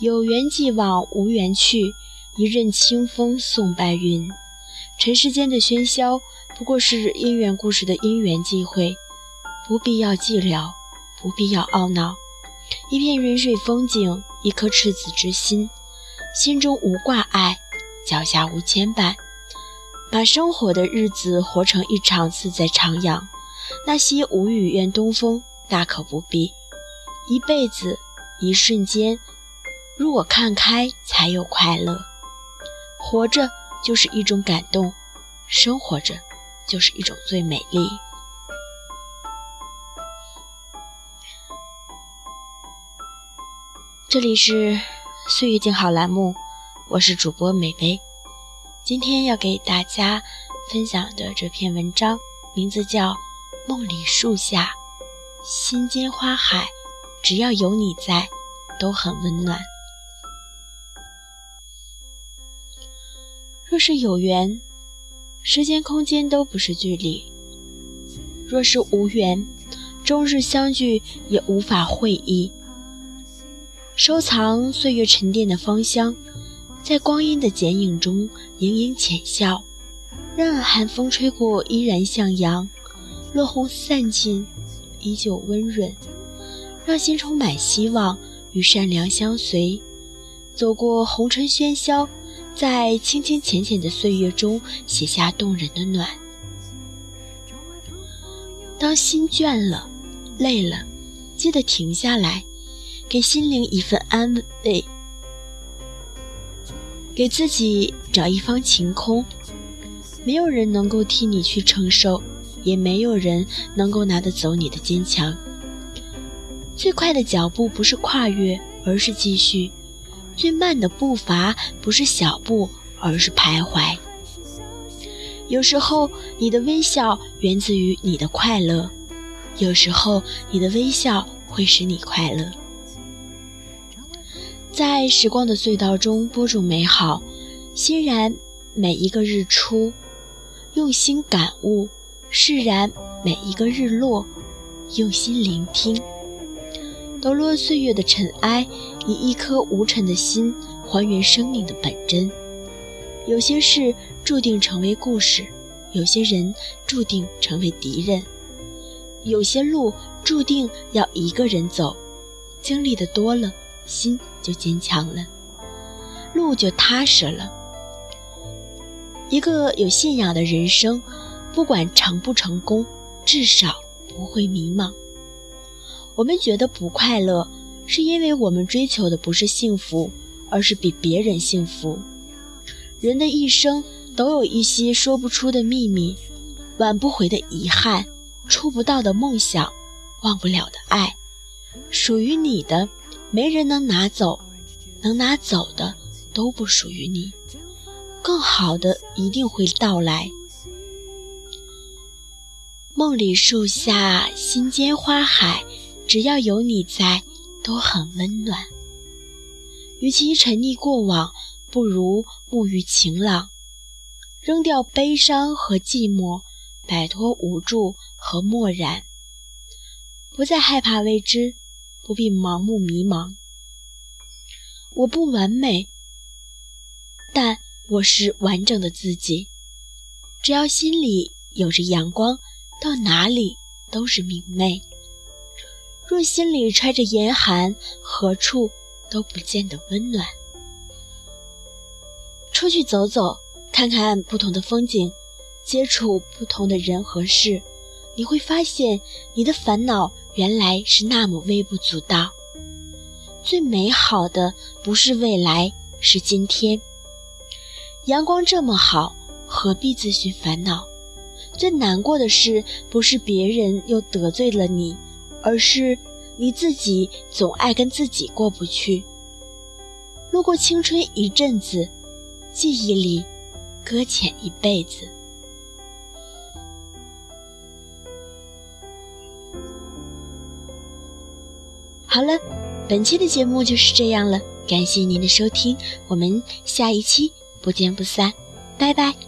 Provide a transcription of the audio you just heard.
有缘既往，无缘去。一任清风送白云。尘世间的喧嚣，不过是姻缘故事的因缘际会，不必要寂寥，不必要懊恼。一片云水风景，一颗赤子之心，心中无挂碍，脚下无牵绊。把生活的日子活成一场自在徜徉，那些无语怨东风，大可不必。一辈子，一瞬间，如果看开，才有快乐。活着就是一种感动，生活着就是一种最美丽。这里是岁月静好栏目，我是主播美薇。今天要给大家分享的这篇文章，名字叫《梦里树下，心间花海》，只要有你在，都很温暖。若是有缘，时间空间都不是距离；若是无缘，终日相聚也无法会意。收藏岁月沉淀的芳香。在光阴的剪影中，盈盈浅笑，任寒风吹过，依然向阳；落红散尽，依旧温润，让心充满希望与善良相随。走过红尘喧嚣，在清清浅浅的岁月中，写下动人的暖。当心倦了、累了，记得停下来，给心灵一份安慰。给自己找一方晴空，没有人能够替你去承受，也没有人能够拿得走你的坚强。最快的脚步不是跨越，而是继续；最慢的步伐不是小步，而是徘徊。有时候，你的微笑源自于你的快乐；有时候，你的微笑会使你快乐。在时光的隧道中播种美好，欣然每一个日出，用心感悟；释然每一个日落，用心聆听。抖落岁月的尘埃，以一颗无尘的心还原生命的本真。有些事注定成为故事，有些人注定成为敌人，有些路注定要一个人走。经历的多了。心就坚强了，路就踏实了。一个有信仰的人生，不管成不成功，至少不会迷茫。我们觉得不快乐，是因为我们追求的不是幸福，而是比别人幸福。人的一生都有一些说不出的秘密，挽不回的遗憾，触不到的梦想，忘不了的爱，属于你的。没人能拿走，能拿走的都不属于你。更好的一定会到来。梦里树下，心间花海，只要有你在，都很温暖。与其沉溺过往，不如沐浴晴朗，扔掉悲伤和寂寞，摆脱无助和漠然，不再害怕未知。不必盲目迷茫。我不完美，但我是完整的自己。只要心里有着阳光，到哪里都是明媚。若心里揣着严寒，何处都不见得温暖。出去走走，看看不同的风景，接触不同的人和事。你会发现，你的烦恼原来是那么微不足道。最美好的不是未来，是今天。阳光这么好，何必自寻烦恼？最难过的事不是别人又得罪了你，而是你自己总爱跟自己过不去。路过青春一阵子，记忆里搁浅一辈子。好了，本期的节目就是这样了，感谢您的收听，我们下一期不见不散，拜拜。